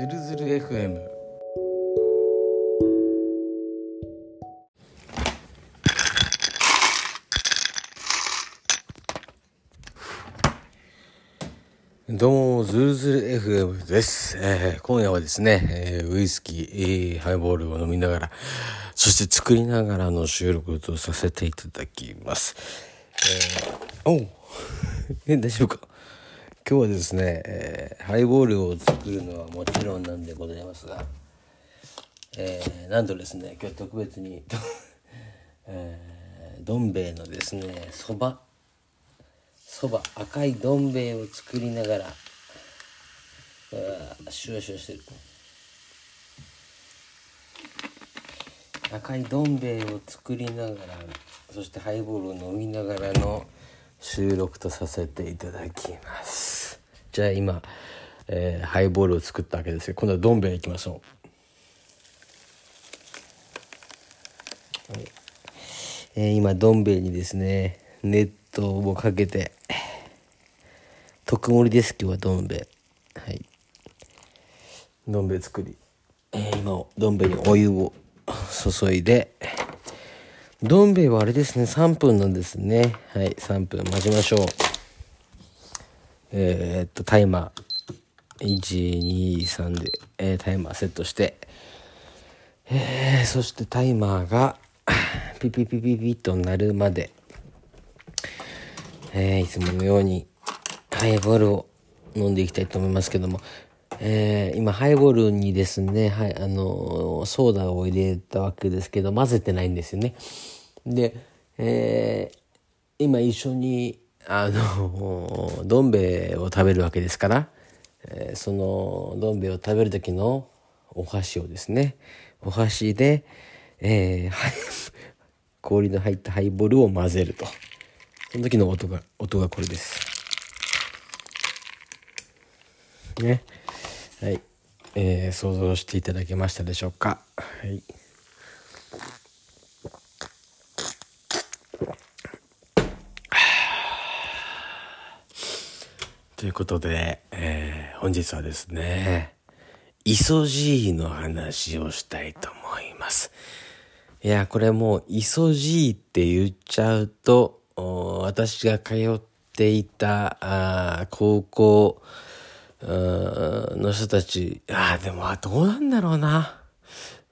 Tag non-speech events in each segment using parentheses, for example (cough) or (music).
ずるずる FM どうも、ズルズル FM です。えー今夜はですね、えーウイスキー、えーハイボールを飲みながら、そして作りながらの収録とさせていただきます。えーおうえ、大丈夫か？今日はですね、えーハイボールを作るのはもちろんなんでございますが、えーなんとですね、今日特別に、(laughs) えーどん兵衛のですね、そば、そば赤いどん兵衛を作りながらうわシュワシュワしてる。赤いどん兵衛を作りながらそしてハイボールを飲みながらの収録とさせていただきます。じゃあ今、えーハイボールを作ったわけですけど今度はどん兵衛いきましょう。えー今どん兵衛にですね熱湯をかけて特盛りです。今日はどん兵衛。はい。どん兵衛作り、えー今どん兵衛にお湯を注いでどん兵衛はあれですね3分なんですね。はい3分待ちましょう。えーっとタイマー。123で、えータイマーセットして。えーそしてタイマーがピピピピピと鳴るまで、えーいつものようにハイボールを飲んでいきたいと思いますけども、えー今ハイボールにですね、はい、あのソーダを入れたわけですけど混ぜてないんですよね。で、えー今一緒にあのどん兵衛を食べるわけですから、えーそのどん兵衛を食べる時のお箸をですねお箸で、えー (laughs) 氷の入ったハイボールを混ぜると。その時の音が音がこれです。ね。はい、えー想像していただけましたでしょうか？はい。(sighs) ということで、えー本日はですね、イソジーの話をしたいと思います。いや、これもう、イソジーって言っちゃうと、私が通っていた、あー高校の人たち、ああ、でも、どうなんだろうな。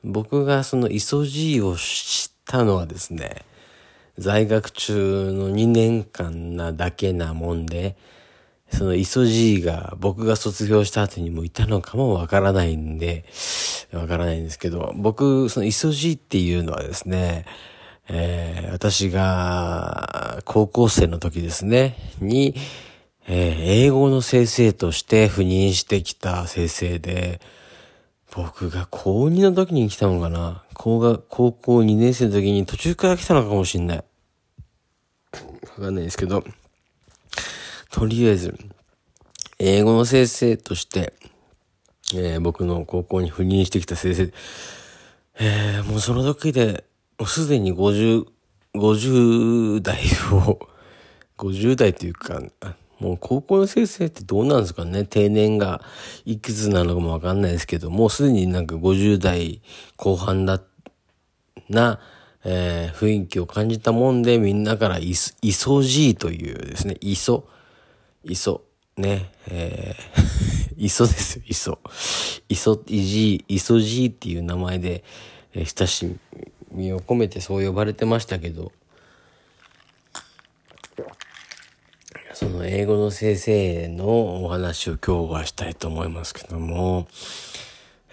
僕がそのイソジーを知ったのはですね、在学中の2年間なだけなもんで、そのイソジーが僕が卒業した後にもいたのかもわからないんで、わからないんですけど、僕、そのイソジーっていうのはですね、えー私が高校生の時ですね、に、えー英語の先生として赴任してきた先生で、僕が高2の時に来たのかな？高が高校2年生の時に途中から来たのかもしんない。わかんないですけど、とりあえず、英語の先生として、えー僕の高校に赴任してきた先生、えーもうその時で、もうすでに50、50代を、50代というか、もう高校の先生ってどうなんですかね？定年がいくつなのかもわかんないですけど、もうすでになんか50代後半だ、な、えー雰囲気を感じたもんで、みんなからイソ、イソジーというですね、イソ、イソ、ね、えー、(laughs) イソですよ、イソ。イソ、イジー、イソジーっていう名前で、えー親しみを込めてそう呼ばれてましたけど、その英語の先生のお話を今日はしたいと思いますけども、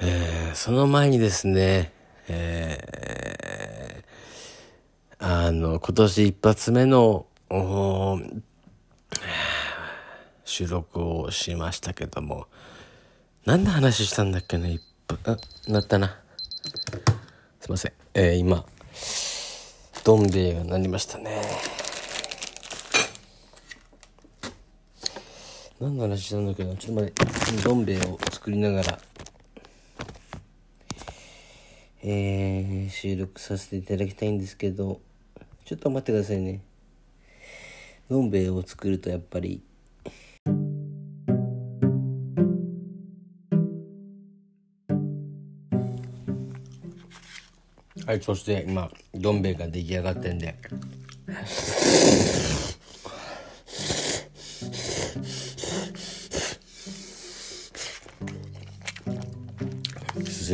えーその前にですね、えーあの、今年一発目の、収録をしましたけども、何の話したんだっけね、一発、あ、なったな。すいません。えー今、どん兵衛が鳴りましたね。何の話なんだけどちょっと待って。どん兵衛を作りながら。えー、収録させていただきたいんですけど。ちょっと待ってくださいね。どん兵衛を作るとやっぱり。はいそして今どん兵衛が出来上がってんで。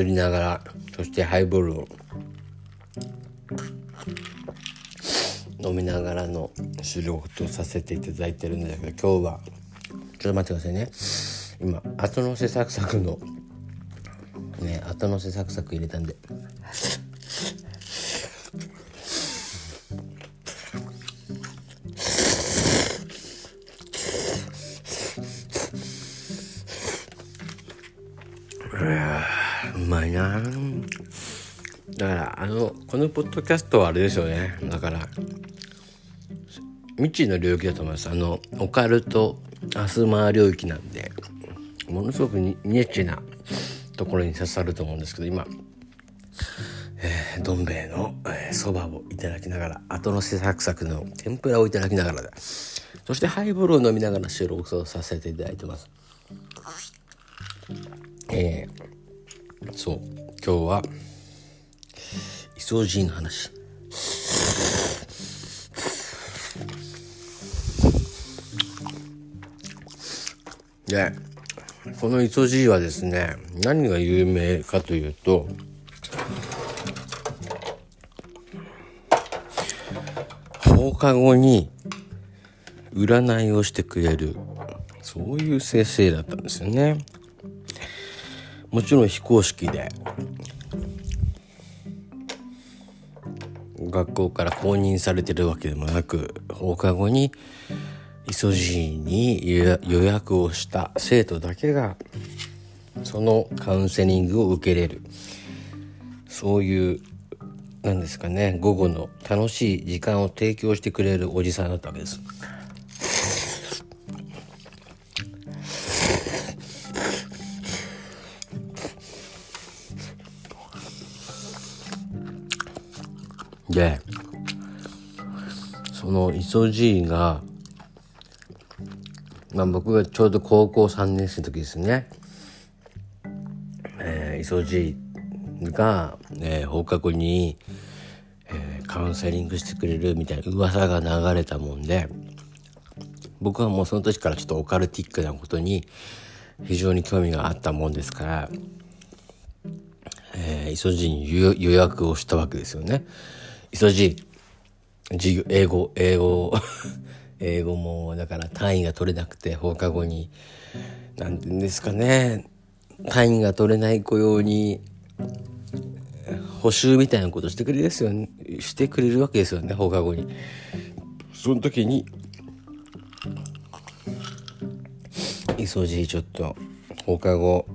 すりながらそしてハイボールを飲みながらの収録とさせていただいてるんだけど今日はちょっと待ってくださいね。今後乗せサクサクのね後乗せサクサク入れたんでうまいな。だからあのこのポッドキャストはあれですよね。だから未知の領域だと思います。あのオカルトアスマー領域なんでものすごくニッチなところに刺さると思うんですけど今、えー、どん兵衛のそば、えー、をいただきながら後のせサクサクの天ぷらをいただきながらそしてハイボールを飲みながら収録をさせていただいてます。えー、そう今日はイソジンの話でこのイソジーはですね何が有名かというと放課後に占いをしてくれるそういう先生だったんですよね。もちろん非公式で学校から公認されてるわけでもなく放課後にイソジーに予約をした生徒だけがそのカウンセリングを受けれるそういうなんですかね午後の楽しい時間を提供してくれるおじさんだったわけです。でそのイソジーが、まあ、僕がちょうど高校3年生の時ですね、えー、イソジーが、えー、放課後に、えー、カウンセリングしてくれるみたいな噂が流れたもんで僕はもうその時からちょっとオカルティックなことに非常に興味があったもんですから、えー、イソジーに予約をしたわけですよね。い。授業英語英語。英語 (laughs) もだから単位が取れなくて放課後に。何て言うんですかね。単位が取れない子用に補習みたいなことしてくれるですよ、ね、してくれるわけですよね放課後に。その時に忙しいちょっと放課後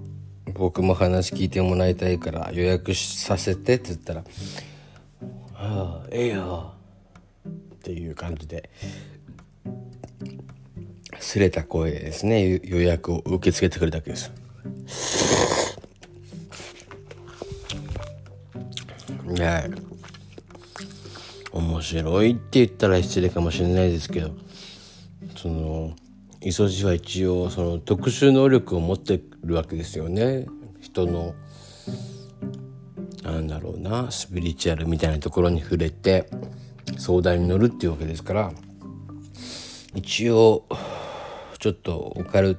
僕も話聞いてもらいたいから予約させてって言ったらああええよ。っていう感じで。すれた声でですね。予約を受け付けてくれたわけです。ね面白いって言ったら失礼かもしれないですけど。その磯路は一応その特殊能力を持ってるわけですよね。人のなんだろうなスピリチュアルみたいなところに触れて相談に乗るっていうわけですから一応ちょっとオカル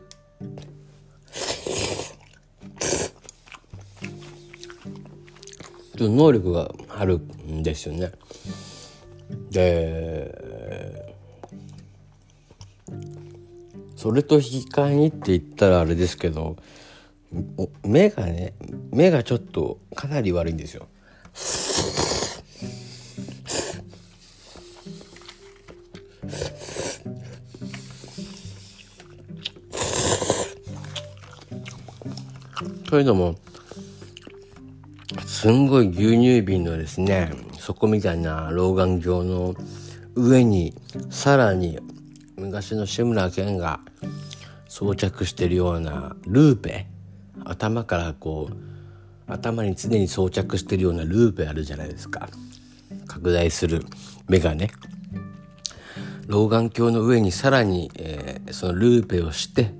能力があるんですよね。でそれと引き換えにって言ったらあれですけど目がね目がちょっとかなり悪いんですよ。というのもすんごい牛乳瓶のですね底みたいな老眼鏡の上にさらに昔の志村けんが装着してるようなルーペ頭からこう頭に常に装着してるようなルーペあるじゃないですか。拡大する眼鏡老眼鏡の上にさらに、えー、そのルーペをして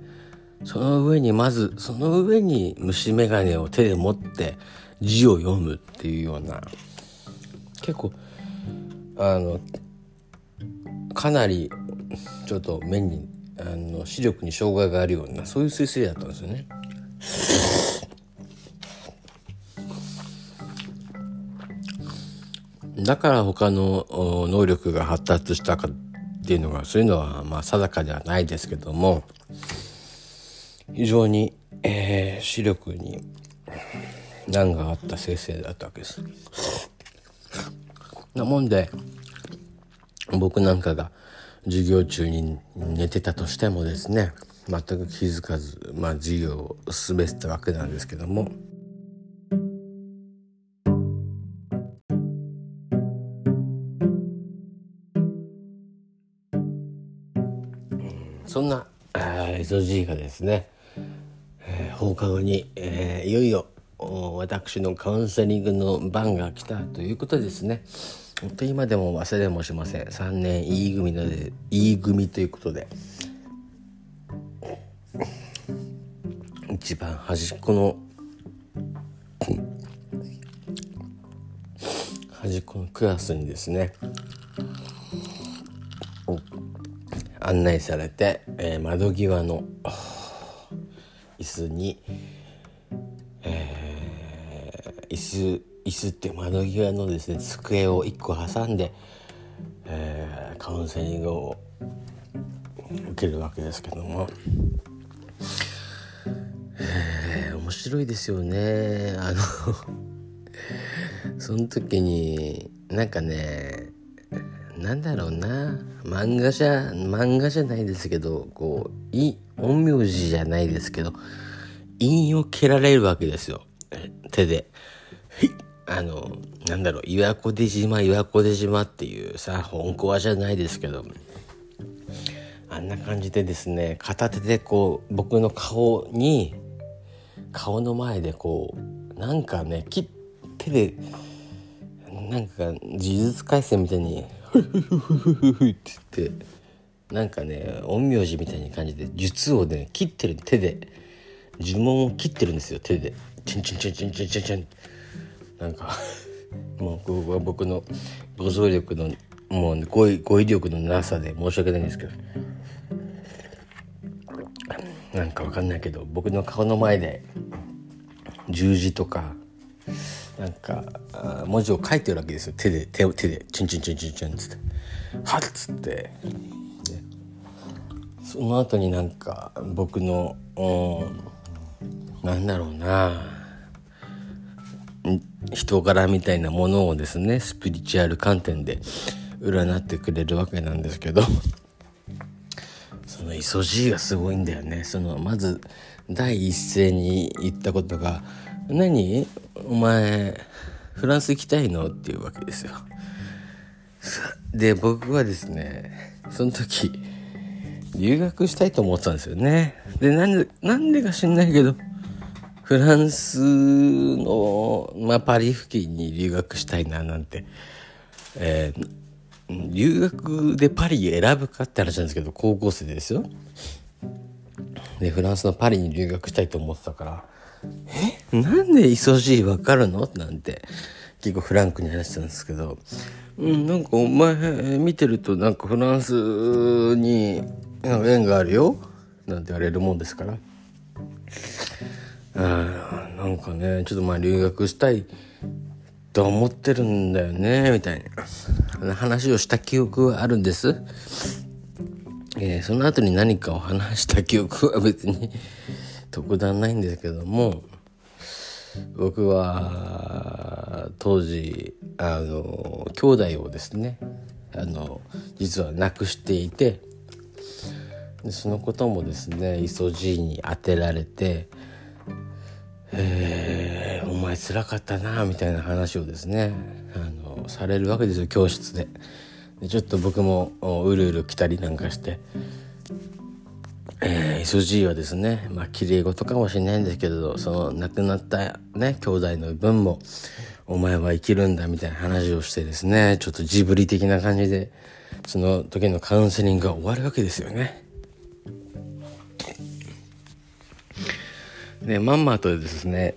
その上にまずその上に虫眼鏡を手で持って字を読むっていうような。結構あのかなりちょっと目にあの視力に障害があるようなそういう先生だったんですよね。だから他の能力が発達したかっていうのがそういうのはまあ定かではないですけども非常に、えー、視力に難があった先生だったわけです。なもんで僕なんかが授業中に寝てたとしてもですね全く気づかず、まあ、授業を進めてたわけなんですけども。そんな SOG がですね、えー、放課後に、えー、いよいよ私のカウンセリングの番が来たということですね。本当今でも忘れもしません。3年 E 組ので E 組ということで一番端っこの端っこのクラスにですね案内されて、えー、窓際の椅子に、えー、椅子椅子って窓際のですね机を1個挟んで、えー、カウンセリングを受けるわけですけども、白いですよね。あのその時になんかねなんだろうな。漫画じゃ漫画じゃないですけどこうい陰陽師じゃないですけど陰を蹴られるわけですよ。手で。あのなんだろう。岩子出島岩子出島っていうさ本コアじゃないですけど。あんな感じでですね片手でこう僕の顔に顔の前でこうなんかね切手でなんか呪術廻戦みたいにフフフフフフって言ってなんかね陰陽師みたいな感じで術をね切ってる手で呪文を切ってるんですよ手でチンチンチンチンチンチンチンなんかもう僕は僕のご像力のもう語彙語彙力のなさで申し訳ないんですけどなんかわかんないけど僕の顔の前で十字とかなんか文字を書いてるわけですよ。手で手を手でチンチンチンチンチンっつって「はっ!」つって。その後になんか僕のなんだろうな人柄みたいなものをですねスピリチュアル観点で占ってくれるわけなんですけど。イソジーがすごいんだよねそのまず第一声に言ったことが「何？お前フランス行きたいの?」っていうわけですよ。で僕はですねその時留学したいと思ってたんですよね。でなんでなんでか知んないけどフランスの、まあ、パリ付近に留学したいななんて、えー、留学でパリ選ぶかって話なんですけど高校生ですよ。でフランスのパリに留学したいと思ってたから「え？なんで忙しいわかるの?」なんて結構フランクに話したんですけど「うんなんかお前見てるとなんかフランスに縁があるよ」なんて言われるもんですから。あなんかねちょっとまあ留学したいと思ってるんだよねみたいな話をした記憶はあるんです。えー、その後に何かを話した記憶は別に (laughs) 特段ないんですけども僕は当時あの兄弟をですねあの実は亡くしていてでそのこともですねイソジーに当てられてえー、お前つらかったなみたいな話をですねあのされるわけですよ教室ででちょっと僕もうるうる来たりなんかしてえー、SG はですねまあ綺麗事かもしれないんですけどその亡くなったね兄弟の分もお前は生きるんだみたいな話をしてですねちょっとジブリ的な感じでその時のカウンセリングが終わるわけですよね。でまんまとですね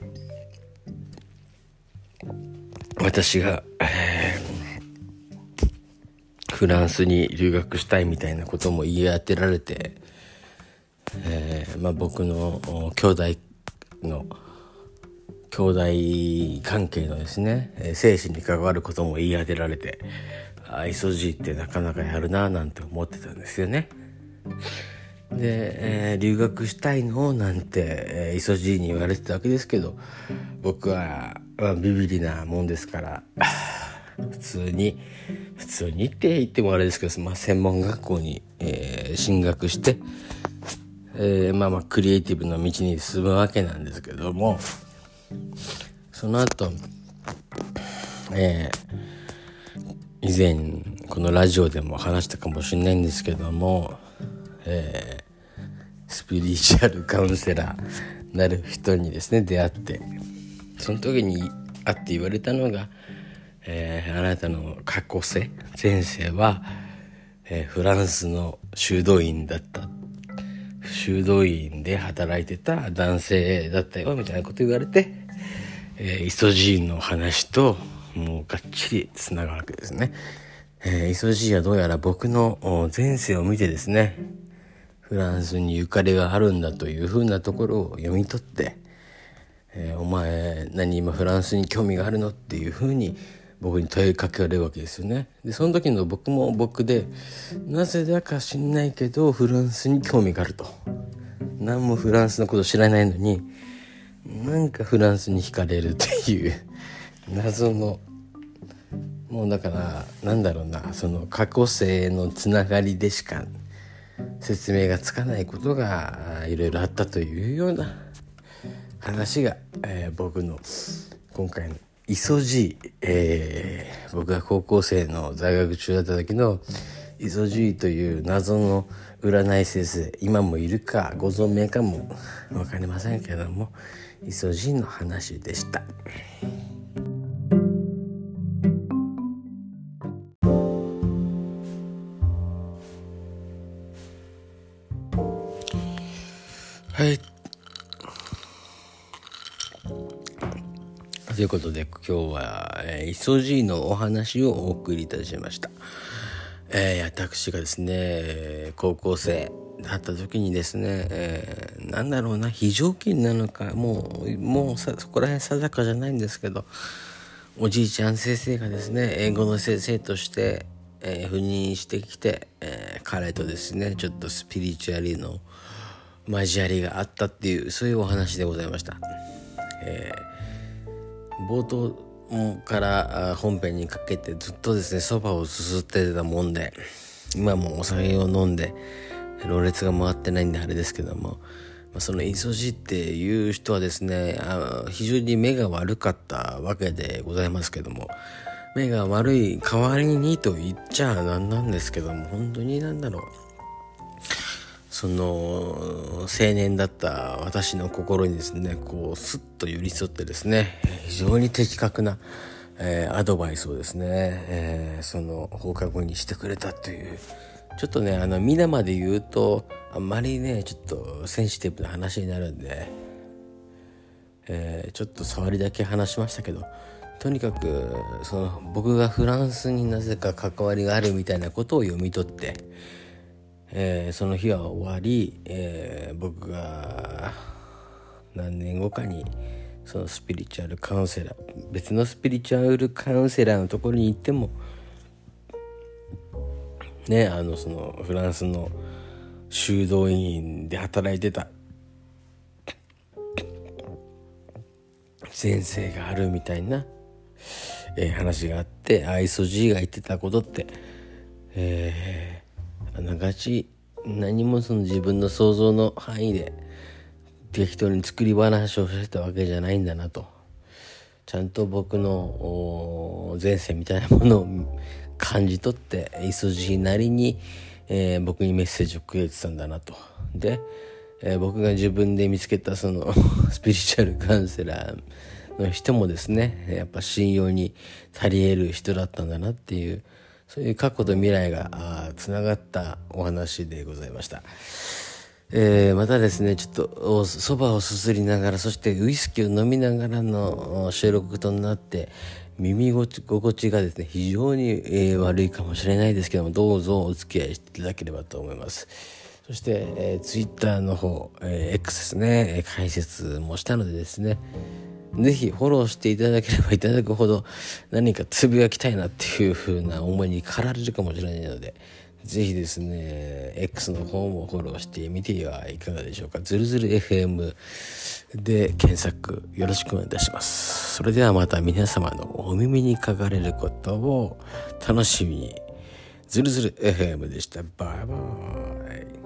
私が、えフランスに留学したいみたいなことも言い当てられて、えー、まあ、僕の兄弟の兄弟関係のですね精神に関わることも言い当てられてあイソジーってなかなかやるななんて思ってたんですよね。で、えー、留学したいのなんて、えー、イソジーに言われてたわけですけど僕は、まあ、ビビリなもんですから (laughs) 普通に普通にって言ってもあれですけど、まあ、専門学校に、えー、進学して、えー、まあまあクリエイティブの道に進むわけなんですけどもその後、えー、以前このラジオでも話したかもしれないんですけども、え、スピリチュアルカウンセラーなる人にですね出会って。その時に会って言われたのが、えー、あなたの過去世前世は、えー、フランスの修道院だった。修道院で働いてた男性だったよみたいなこと言われて、えー、イソジーンの話ともうがっちりつながるわけですね。えー、イソジーはどうやら僕の前世を見てですねフランスにゆかりがあるんだというふうなところを読み取って、えー、お前何今フランスに興味があるのっていうふうに僕に問いかけられるわけですよね。でその時の僕も僕でなぜだか知んないけどフランスに興味があると。何もフランスのこと知らないのになんかフランスに惹かれるっていう謎のもうだからなんだろうなその過去世のつながりでしか説明がつかないことがいろいろあったというような話が、えー、僕の今回のイソジー、えー、僕が高校生の在学中だった時のイソジーという謎の占い先生今もいるかご存命かも分かりませんけどもイソジーの話でした。ということで今日は、えー、イソジーのお話をお送りいたしました。えー、私がですね高校生だった時にですね、えー、なんだろうな非常勤なのかもうもうそこら辺定かじゃないんですけどおじいちゃん先生がですね英語の先生として、えー、赴任してきて、えー、彼とですねちょっとスピリチュアリーの交わりがあったっていうそういうお話でございました。えー冒頭から本編にかけてずっとですねそばをすすってたもんで今もお酒を飲んでろれが回ってないんであれですけども、まあ、そのイソジっていう人はですねあ非常に目が悪かったわけでございますけども目が悪い代わりにと言っちゃなんなんですけども本当になんだろう。その青年だった私の心にですねこうスッと寄り添ってですね非常に的確な、えー、アドバイスをですね、えー、その放課後にしてくれたというちょっとねあの皆まで言うとあんまりねちょっとセンシティブな話になるんで、えー、ちょっと触りだけ話しましたけどとにかくその僕がフランスになぜか関わりがあるみたいなことを読み取ってえー、その日は終わり、えー、僕が何年後かにそのスピリチュアルカウンセラー別のスピリチュアルカウンセラーのところに行ってもねあのそのフランスの修道院で働いてた先生があるみたいな、えー、話があってアイソジーが言ってたことって、えーあながち何もその自分の想像の範囲で適当に作り話をしてたわけじゃないんだなとちゃんと僕の前世みたいなものを感じ取ってイソジなりに、えー、僕にメッセージをくれてたんだなと。で、えー、僕が自分で見つけたその (laughs) スピリチュアルカウンセラーの人もですねやっぱ信用に足り得る人だったんだなっていうそういう過去と未来がつながったお話でございました。えー、またですね、ちょっとそばをすすりながら、そしてウイスキーを飲みながらの収録となって、耳心地がですね、非常に、えー、悪いかもしれないですけども、どうぞお付き合いしていただければと思います。そして、えー、ツイッターの方、えー、X ですね、解説もしたのでですね、ぜひフォローしていただければいただくほど何かつぶやきたいなっていう風な思いに駆られるかもしれないので、ぜひですね、X の方もフォローしてみてはいかがでしょうか。ずるずる FM で検索よろしくお願いいたします。それではまた皆様のお耳にかかれることを楽しみに。ずるずる FM でした。バイバイ。